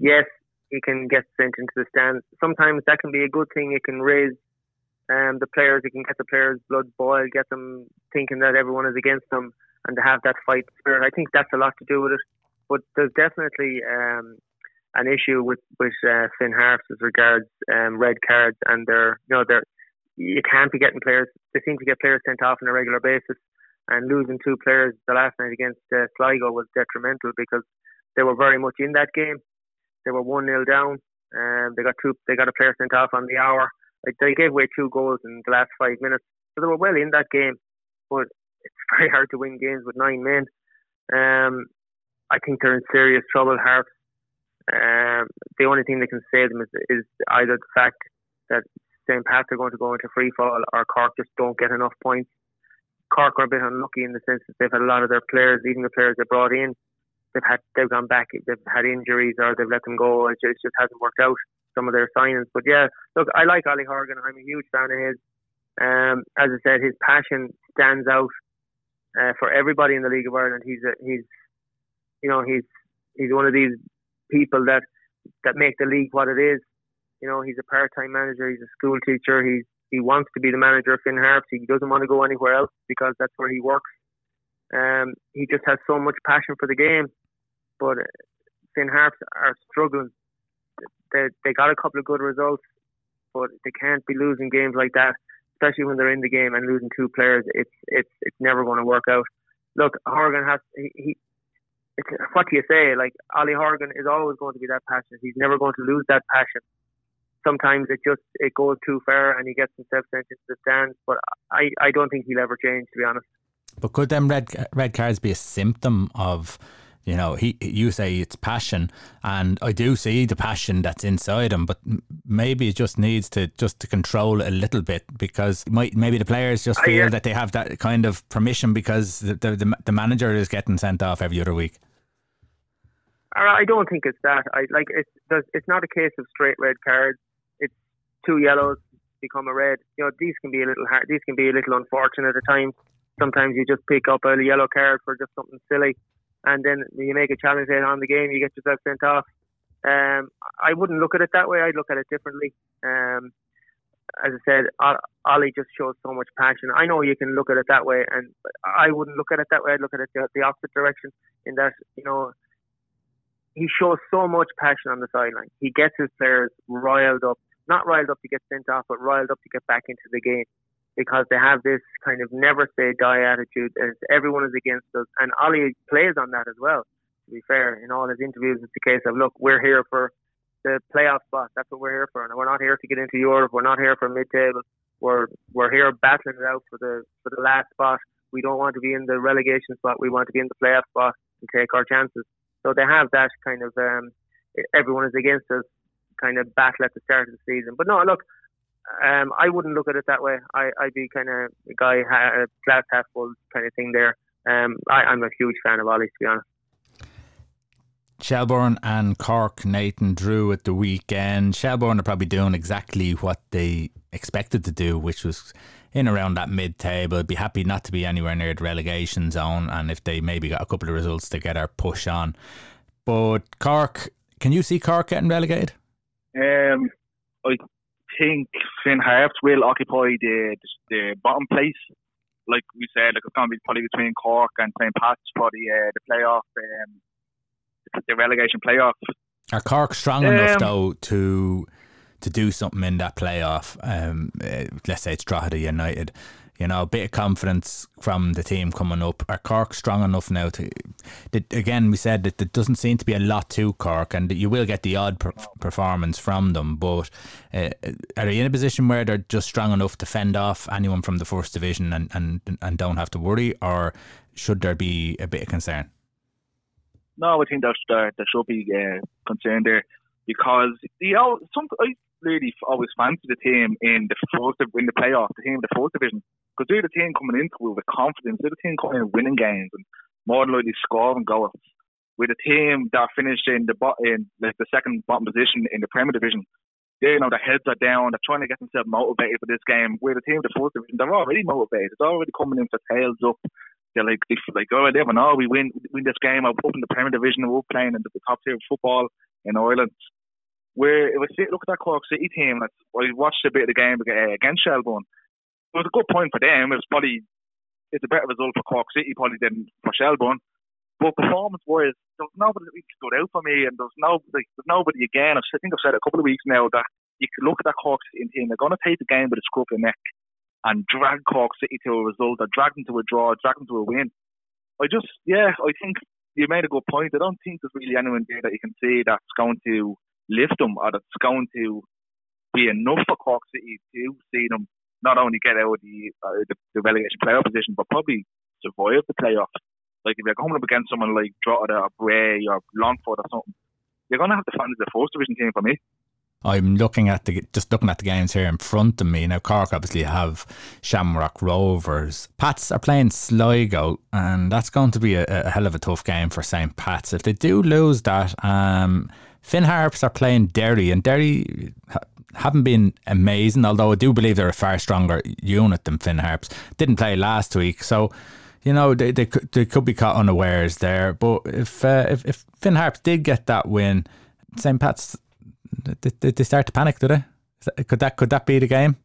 Yes, he can get sent into the stands. Sometimes that can be a good thing. It can raise um, the players. It can get the players' blood boil, get them thinking that everyone is against them and to have that fight spirit. I think that's a lot to do with it. But there's definitely um, an issue with with uh, Finn Harps as regards um, red cards, and they're you know they're you can't be getting players. They seem to get players sent off on a regular basis, and losing two players the last night against uh, Sligo was detrimental because they were very much in that game. They were one 0 down, and they got two. They got a player sent off on the hour. Like they gave away two goals in the last five minutes, so they were well in that game. But it's very hard to win games with nine men. Um, I think they're in serious trouble. Harps. Um, the only thing that can save them is, is either the fact that St. Pat's are going to go into free fall or Cork just don't get enough points. Cork are a bit unlucky in the sense that they've had a lot of their players, even the players they brought in, they've had they've gone back, they've had injuries or they've let them go. It just, it just hasn't worked out. Some of their signings, but yeah, look, I like Ollie Horgan. I'm a huge fan of his. Um, as I said, his passion stands out uh, for everybody in the League of Ireland. He's a, he's you know he's he's one of these people that that make the league what it is. You know, he's a part-time manager. He's a school teacher. He's he wants to be the manager of Finn Harps. He doesn't want to go anywhere else because that's where he works. Um, he just has so much passion for the game. But Finn Harps are struggling. They they got a couple of good results, but they can't be losing games like that especially when they're in the game and losing two players, it's it's it's never going to work out. Look, Horgan has he. he it's, what do you say? Like Ollie Horgan is always going to be that passionate. He's never going to lose that passion. Sometimes it just it goes too far and he gets himself sent into the stands. But I, I don't think he'll ever change, to be honest. But could them red red cards be a symptom of you know, he you say it's passion, and I do see the passion that's inside him, but maybe it just needs to just to control a little bit because might maybe the players just uh, feel that they have that kind of permission because the, the the manager is getting sent off every other week. Uh, I don't think it's that. I like it's it's not a case of straight red cards. It's two yellows become a red. You know, these can be a little hard. These can be a little unfortunate at times. Sometimes you just pick up a yellow card for just something silly and then you make a challenge on the game, you get yourself sent off. Um, I wouldn't look at it that way. I'd look at it differently. Um, as I said, Ollie just shows so much passion. I know you can look at it that way, and I wouldn't look at it that way. I'd look at it the, the opposite direction. In that, you know, he shows so much passion on the sideline. He gets his players riled up, not riled up to get sent off, but riled up to get back into the game because they have this kind of never say die attitude as everyone is against us. And Ollie plays on that as well, to be fair. In all his interviews, it's the case of, look, we're here for the playoff spot. That's what we're here for. And we're not here to get into Europe. We're not here for mid table. We're, we're here battling it out for the, for the last spot. We don't want to be in the relegation spot. We want to be in the playoff spot and take our chances. So they have that kind of, um, everyone is against us kind of battle at the start of the season. But no, look, um, I wouldn't look at it that way. I, I'd be kind of a guy, a glass half full kind of thing there. Um, I, I'm a huge fan of Ollie, to be honest. Shelbourne and Cork, Nathan drew at the weekend. Shelbourne are probably doing exactly what they expected to do, which was in around that mid table. Be happy not to be anywhere near the relegation zone, and if they maybe got a couple of results to get our push on. But Cork, can you see Cork getting relegated? Um, I think Finn Harps will occupy the the bottom place. like we said, like it's going to be probably between Cork and St. Pat's for the uh, the playoff, um, the relegation playoff. Are Cork strong um, enough though to to do something in that playoff? Um, uh, let's say it's Drogheda United you know, a bit of confidence from the team coming up. Are Cork strong enough now to? That, again, we said that there doesn't seem to be a lot to Cork, and you will get the odd per- performance from them. But uh, are they in a position where they're just strong enough to fend off anyone from the first division and and, and don't have to worry, or should there be a bit of concern? No, I think there, there, there should be uh, concern there because you know some I really always fancied the team in the fourth in the playoff, the team in the fourth division because they're the team coming into it with confidence. They're the team coming in winning games and more than likely scoring goals. With a team that finished in the bottom, in like the second bottom position in the Premier Division, they you know their heads are down. They're trying to get themselves motivated for this game. With a team in the fourth division, they're already motivated. They're already coming in for tails up. They're like, they like, oh, they never know. Oh, we win, win this game. I'm up in the Premier Division. We're playing in the top tier of football in Ireland. Where if I look at that Cork City team, that's, I watched a bit of the game uh, against Shelbourne it was a good point for them. It was probably it's a better result for Cork City probably than for Shelbourne. But performance wise, there's nobody that really stood out for me, and there's no like, there's nobody again. I think I've said it a couple of weeks now that you can look at that Cork City team. They're going to take the game with a scruff of the neck and drag Cork City to a result, or drag them to a draw, drag them to a win. I just, yeah, I think you made a good point. I don't think there's really anyone there that you can say that's going to lift them or that's going to be enough for Cork City to see them not only get out of the, uh, the, the relegation playoff position, but probably survive the playoff. Like if you're coming up against someone like Drogheda or Bray or Longford or something, you're going to have to find the first division team for me. I'm looking at the just looking at the games here in front of me now. Cork obviously have Shamrock Rovers. Pats are playing Sligo, and that's going to be a, a hell of a tough game for St Pat's. If they do lose that, um, Finn Harps are playing Derry, and Derry haven't been amazing, although I do believe they're a far stronger unit than Finn Harps. Didn't play last week, so you know they they could, they could be caught unawares there. But if uh, if, if Finn Harps did get that win, St Pat's did they start to panic? Did they? Could that could that be the game?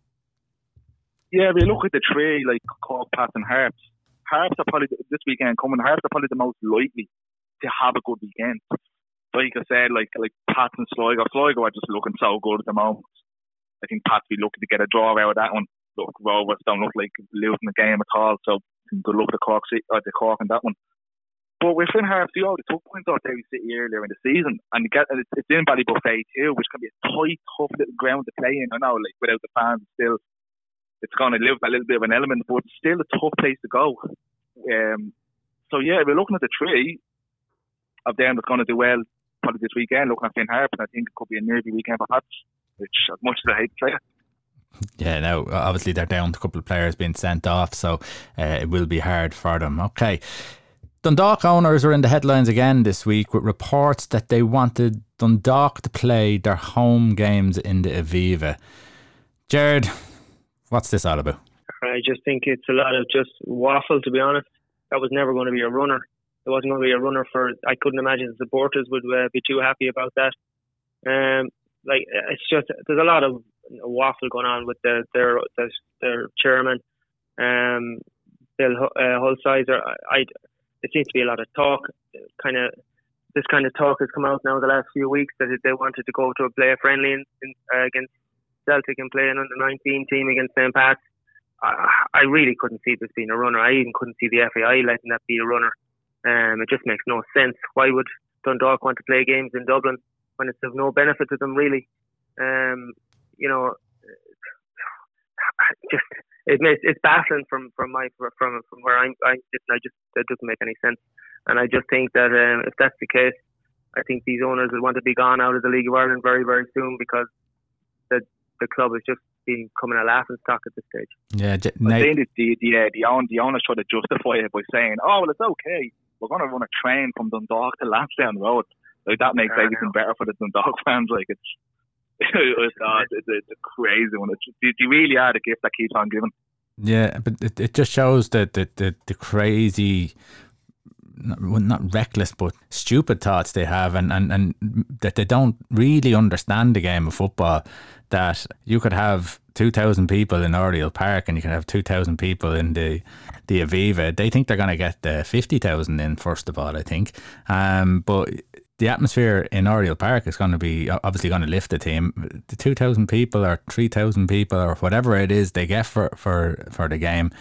Yeah, we look at the three like Cork, Pat, and Harps. Harps are probably this weekend coming. Harps are probably the most likely to have a good weekend. Like I said, like like Pat and Sligo. Sligo are just looking so good at the moment. I think Pat be looking to get a draw out of that one. Look, Rovers don't look like losing the game at all, so good luck to Cork, uh, the Cork in that one. But with Finn Harps, you already took points off Derry City earlier in the season, and you get it's, it's in Ballybofey too, which can be a tight, tough little ground to play in. I know, like without the fans, still it's going to live a little bit of an element, but it's still a tough place to go. Um, so yeah, we're looking at the tree of them that's going to do well probably this weekend. Looking at Finn Harps, and I think it could be a nervy weekend for Pats which as much as I hate to say it. Yeah, now obviously they're down to a couple of players being sent off, so uh, it will be hard for them. Okay. Dundalk owners are in the headlines again this week with reports that they wanted Dundalk to play their home games in the Aviva. Jared, what's this all about? I just think it's a lot of just waffle, to be honest. That was never going to be a runner. It wasn't going to be a runner for. I couldn't imagine the supporters would uh, be too happy about that. Um, like it's just there's a lot of waffle going on with the, their their, their chairman, um, Bill uh, Hulsizer. I, it seems to be a lot of talk. Kind of this kind of talk has come out now the last few weeks that they wanted to go to a player friendly in, in, uh, against Celtic and play an under 19 team against St. Pat's. I, I really couldn't see this being a runner. I even couldn't see the FAI letting that be a runner. Um, it just makes no sense. Why would Dundalk want to play games in Dublin when it's of no benefit to them really. Um, you know, just it makes it's baffling from from my from from where I'm I'm sitting. I just that doesn't make any sense, and I just think that um, if that's the case, I think these owners will want to be gone out of the League of Ireland very very soon because the the club is just becoming a laughing stock at this stage. Yeah, j- I think the the uh, the, own, the owners try to justify it by saying, "Oh well, it's okay. We're going to run a train from Dundalk to Lansdowne Road." Like that makes everything better for the Dundalk fans. Like it's it's, uh, it's, it's, a crazy one. It's, they really are the gift that keeps on giving. Yeah, but it, it just shows that the, the, the crazy not reckless, but stupid thoughts they have, and, and, and that they don't really understand the game of football. That you could have 2,000 people in Oriel Park and you can have 2,000 people in the the Aviva. They think they're going to get the 50,000 in, first of all, I think. Um, but the atmosphere in Oriel Park is going to be obviously going to lift the team. The 2,000 people or 3,000 people or whatever it is they get for, for, for the game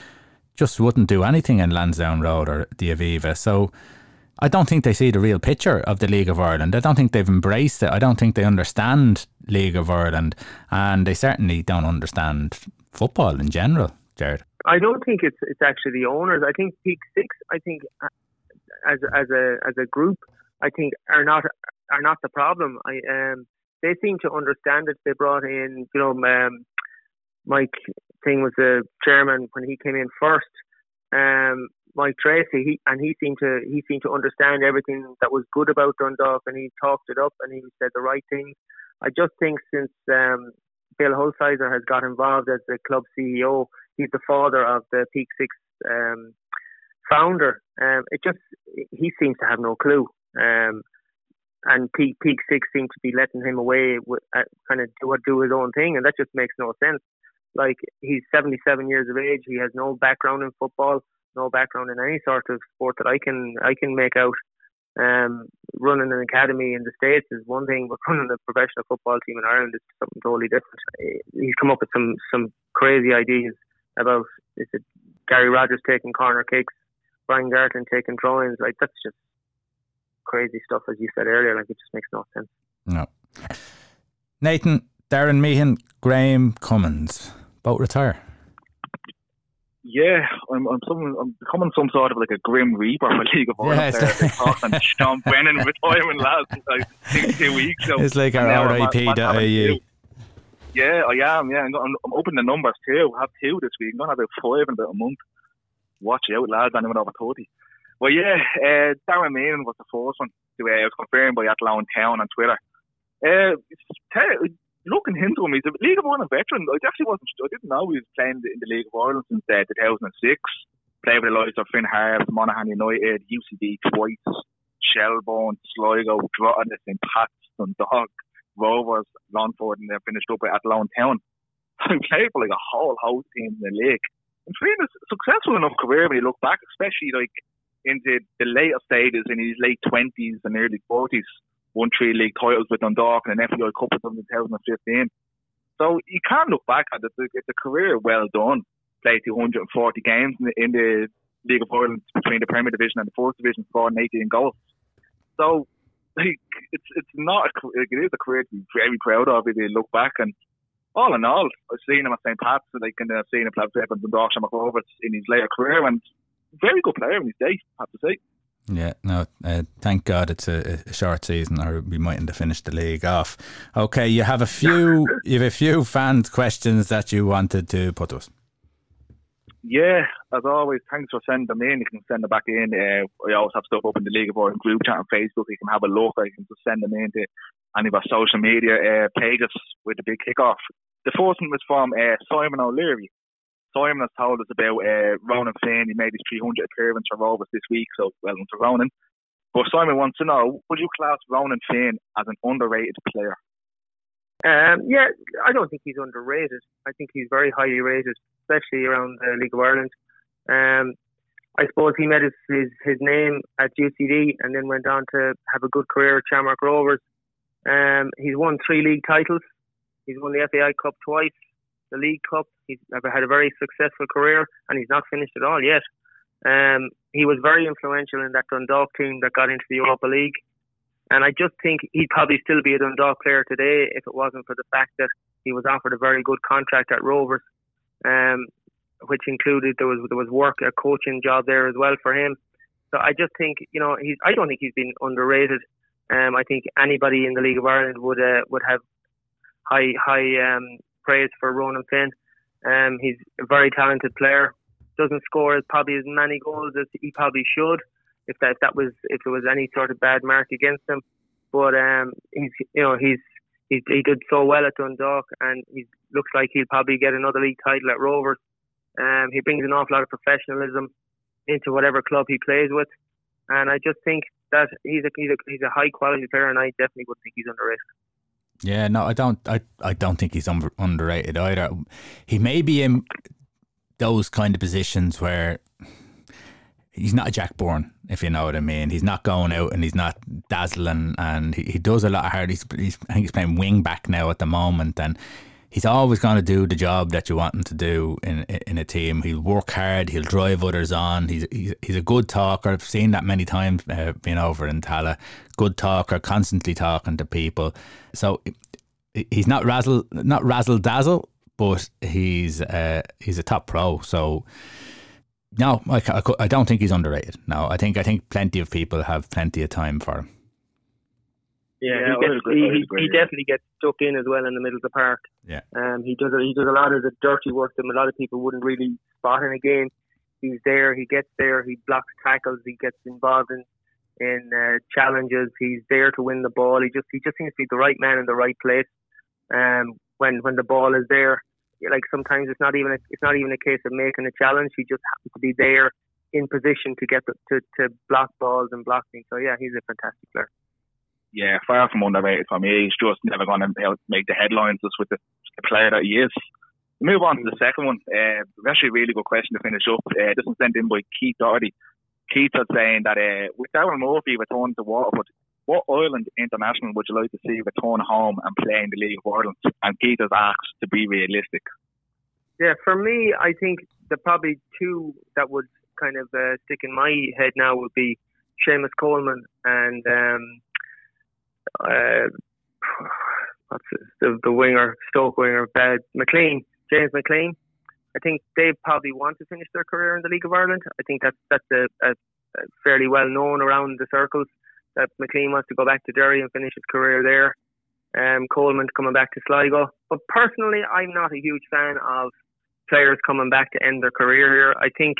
just wouldn't do anything in Lansdowne Road or the Aviva. So I don't think they see the real picture of the League of Ireland. I don't think they've embraced it. I don't think they understand League of Ireland, and they certainly don't understand football in general. Jared, I don't think it's it's actually the owners. I think Peak Six. I think uh, as as a as a group, I think are not are not the problem. I um they seem to understand it. They brought in you know um, Mike Thing was the chairman when he came in first. Um, Mike Tracy, he and he seemed to he seemed to understand everything that was good about Dundalk, and he talked it up and he said the right things. I just think since um, Bill Hulsizer has got involved as the club CEO, he's the father of the Peak Six um, founder. Um, it just he seems to have no clue. Um, and Peak Peak Six seems to be letting him away with uh, kind of do do his own thing, and that just makes no sense. Like he's 77 years of age, he has no background in football, no background in any sort of sport that I can I can make out. Um, running an academy in the States is one thing, but running a professional football team in Ireland is something totally different. He's come up with some some crazy ideas about is it Gary Rogers taking corner kicks, Brian Gartland taking throw-ins. Like that's just crazy stuff, as you said earlier. Like it just makes no sense. No. Nathan, Darren Meenan, Graham Cummins, both retire yeah, I'm I'm some I'm becoming some sort of like a grim reaper for League of Ireland. Yes. Talking Sean Brennan retiring last like two weeks. So it's like our RIP that you. Yeah, I am. Yeah, I'm, I'm opening the numbers too. I have two this week. I'm gonna have about five in about a month. Watch out, lads! Anyone over thirty. Well, yeah, uh, Darren Meenan was the first one to uh, was confirmed by Athlone Town on Twitter. Uh, looking into him, he's a League of Ireland veteran. I actually wasn't. I didn't know he was playing in the League of Ireland since uh, 2006. Played with the likes of Finn Harps, Monaghan United, UCD twice, Shelbourne, Sligo, Drogheda, St Pat's, Dundalk, Rovers, Longford, and then finished up at Athlone Town. So he played for like a whole host team in the league. And him, a successful enough career when you look back, especially like into the later stages in his late twenties and early forties won three league titles with Dundalk and an FAI Cup in 2015. So you can't look back at it. It's a career well done. Played 240 games in the, League of Ireland between the Premier Division and the Fourth Division, scoring 18 goals. So like, it's it's not a, it is a career to be very proud of if you look back. And all in all, I've seen him at St. Pat's, like, and I've seen him play for Dundalk and McRoberts in his later career, and very good player in his day, I have to say. Yeah, no, uh, thank God it's a, a, short season, or we mightn't have finished the league off. Okay, you have a few, you have a few fan questions that you wanted to put to us. Yeah, as always, thanks for sending them in. You can send them back in. Uh, I always have stuff up in the League of Ireland group chat on Facebook. You can have a look. You can just send them in to any of our social media uh, pages with the big kickoff. The first one was from uh, Simon O'Leary. Simon has told us about uh, Ronan Finn. He made his 300 appearance for Rovers this week, so well done to Ronan. But Simon wants to know, would you class Ronan Finn as an underrated player? Um, yeah, I don't think he's underrated. I think he's very highly rated, especially around the League of Ireland. Um, I suppose he made his, his, his name at UCD and then went on to have a good career at Shamrock Rovers. Um, he's won three league titles. He's won the FAI Cup twice the League Cup. He's had a very successful career, and he's not finished at all yet. Um, he was very influential in that Dundalk team that got into the Europa League. And I just think he'd probably still be a Dundalk player today if it wasn't for the fact that he was offered a very good contract at Rovers, um, which included there was there was work a coaching job there as well for him. So I just think you know he's I don't think he's been underrated. Um, I think anybody in the League of Ireland would uh, would have high high um, praise for Ronan Finn. Um, he's a very talented player. Doesn't score as probably as many goals as he probably should. If that if that was if there was any sort of bad mark against him, but um, he's you know he's, he's he did so well at Dundalk, and he looks like he'll probably get another league title at Rovers. Um, he brings an awful lot of professionalism into whatever club he plays with. and I just think that he's a he's a, he's a high quality player, and I definitely would think he's underrated. Yeah, no, I don't. I, I don't think he's un- underrated either. He may be in those kind of positions where he's not a Jack Byrne, if you know what I mean. He's not going out and he's not dazzling, and he, he does a lot of hard. He's, he's I think he's playing wing back now at the moment, and he's always going to do the job that you want him to do in in a team. He'll work hard. He'll drive others on. He's he's, he's a good talker. I've seen that many times uh, being over in Tallaght. Good talker, constantly talking to people. So he's not razzle not razzle dazzle, but he's uh, he's a top pro. So. No, I, I don't think he's underrated. No, I think I think plenty of people have plenty of time for him. Yeah, he, gets, he, he, he, definitely gets stuck in as well in the middle of the park. Yeah, um, he does a, he does a lot of the dirty work that a lot of people wouldn't really spot in a game. He's there, he gets there, he blocks tackles, he gets involved in in uh, challenges. He's there to win the ball. He just he just seems to be the right man in the right place. Um, when when the ball is there, like sometimes it's not even a, it's not even a case of making a challenge. He just happens to be there in position to get the, to to block balls and block things. So yeah, he's a fantastic player yeah, far from underrated for me. He's just never going to make the headlines just with the, the player that he is. Move on to the second one. Uh, actually a really good question to finish up. Uh, this was sent in by Keith Doherty. Keith was saying that uh, with Darren Murphy returning to Waterford, what Ireland international would you like to see return home and play in the League of Ireland? And Keith has asked to be realistic. Yeah, for me, I think the probably two that would kind of uh, stick in my head now would be Seamus Coleman and um, uh, what's the, the winger, Stoke winger, uh, McClean, James McClean. I think they probably want to finish their career in the League of Ireland. I think that's that's a, a fairly well known around the circles that McClean wants to go back to Derry and finish his career there. Um, Coleman coming back to Sligo. But personally, I'm not a huge fan of players coming back to end their career here. I think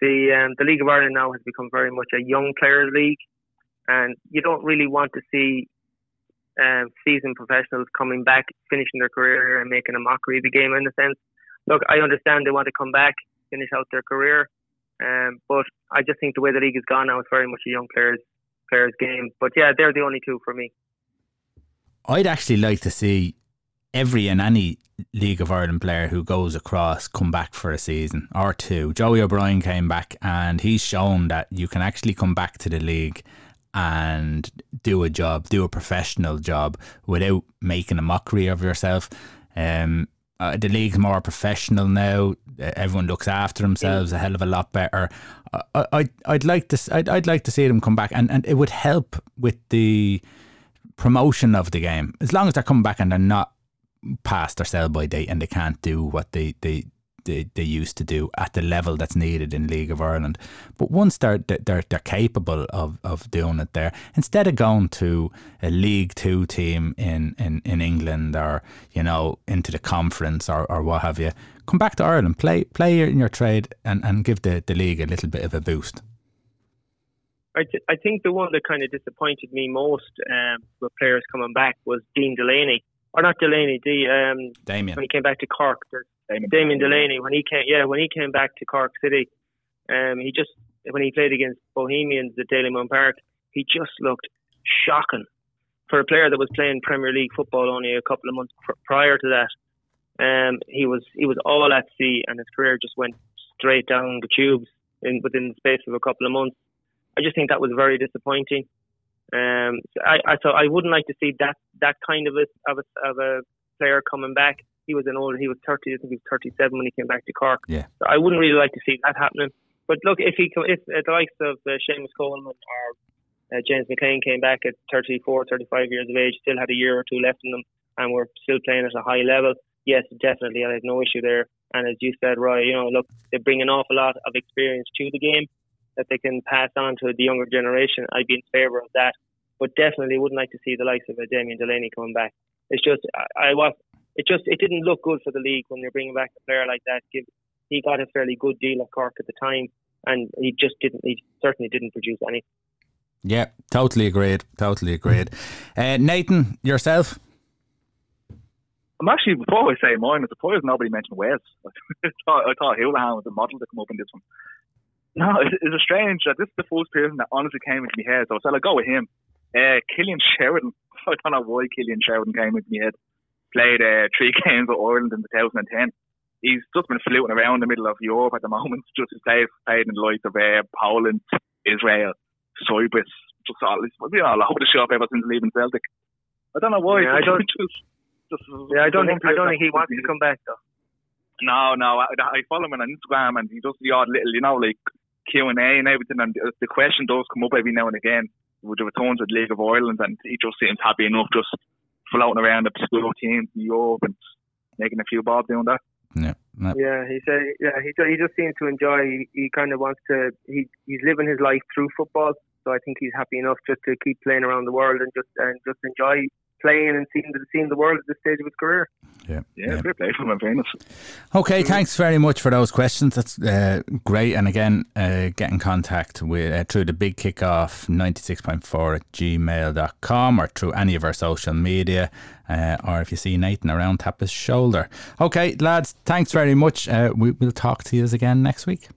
the um, the League of Ireland now has become very much a young players' league, and you don't really want to see um, seasoned professionals coming back, finishing their career and making a mockery of the game in a sense. Look, I understand they want to come back, finish out their career, um, but I just think the way the league has gone now, it's very much a young players players game. But yeah, they're the only two for me. I'd actually like to see every and any League of Ireland player who goes across come back for a season or two. Joey O'Brien came back and he's shown that you can actually come back to the league and do a job, do a professional job without making a mockery of yourself. Um, uh, the league's more professional now. Uh, everyone looks after themselves a hell of a lot better. I, I, I'd like to, I'd, I'd like to see them come back, and, and it would help with the promotion of the game as long as they're coming back and they're not past their sell by date and they can't do what they, they they, they used to do at the level that's needed in League of Ireland. But once they're they're they're capable of, of doing it there, instead of going to a League Two team in, in, in England or you know into the conference or, or what have you, come back to Ireland, play play in your trade, and, and give the, the league a little bit of a boost. I, th- I think the one that kind of disappointed me most um, with players coming back was Dean Delaney, or not Delaney, the um, Damien when he came back to Cork. Damien, Damien Delaney when he came, yeah, when he came back to Cork City, um, he just when he played against Bohemians at Dalymount Park, he just looked shocking for a player that was playing Premier League football only a couple of months pr- prior to that. Um, he was he was all at sea, and his career just went straight down the tubes in within the space of a couple of months. I just think that was very disappointing. Um, so I, I so I wouldn't like to see that that kind of a of a, of a player coming back he was an older, he was 30, I think he was 37 when he came back to Cork. Yeah. So I wouldn't really like to see that happening. But look, if he, if uh, the likes of uh, Seamus Coleman or uh, James McClean came back at 34, 35 years of age, still had a year or two left in them, and were still playing at a high level, yes, definitely, I have no issue there. And as you said, Roy, you know, look, they bring an awful lot of experience to the game that they can pass on to the younger generation. I'd be in favour of that. But definitely wouldn't like to see the likes of a Damien Delaney coming back. It's just I, I was it just it didn't look good for the league when they're bringing back a player like that. He got a fairly good deal at Cork at the time, and he just didn't. He certainly didn't produce any. Yeah, totally agreed. Totally agreed. Uh, Nathan, yourself. I'm actually before I say mine, I'm surprised nobody mentioned Wes. I thought, I thought Hoolahan was a model to come up in this one. No, it's, it's strange that this is the first person that honestly came into my head. So I said, I'll go with him. Uh, Cillian Sheridan. I don't know why Cillian Sheridan came into my head. Played uh, three games with Ireland in 2010. He's just been floating around the middle of Europe at the moment. Just played, played in the likes of uh, Poland, Israel, Cyprus. Just all, he's been all over the shop ever since leaving Celtic. I don't know why. Yeah, I don't- Just, just, Yeah, I don't think I don't think he wants to come back though. no, no. I, I follow him on Instagram, and he does the odd little, you know, like Q and A and everything. And the- the question does come up every now and again with the returns at League of Ireland, and he just seems happy enough, just floating around the school teams in Europe and making a few bob doing that. Yeah. No. Yeah, he said. Yeah, he ju- he just seems to enjoy. He, he kind of wants to. He he's living his life through football. So I think he's happy enough just to keep playing around the world and just and just enjoy playing and seeing the seeing the world at this stage of his career. Yeah. Yeah, yeah. fair play for him, in fairness. Okay, thanks very much for those questions. That's uh, great. And again, uh, get in contact with uh, through the big kickoff 96.4 at gmail.com or through any of our social media. Uh, or if you see Nathan around, tap his shoulder. Okay, lads, thanks very much. Uh, we, we'll talk to you again next week.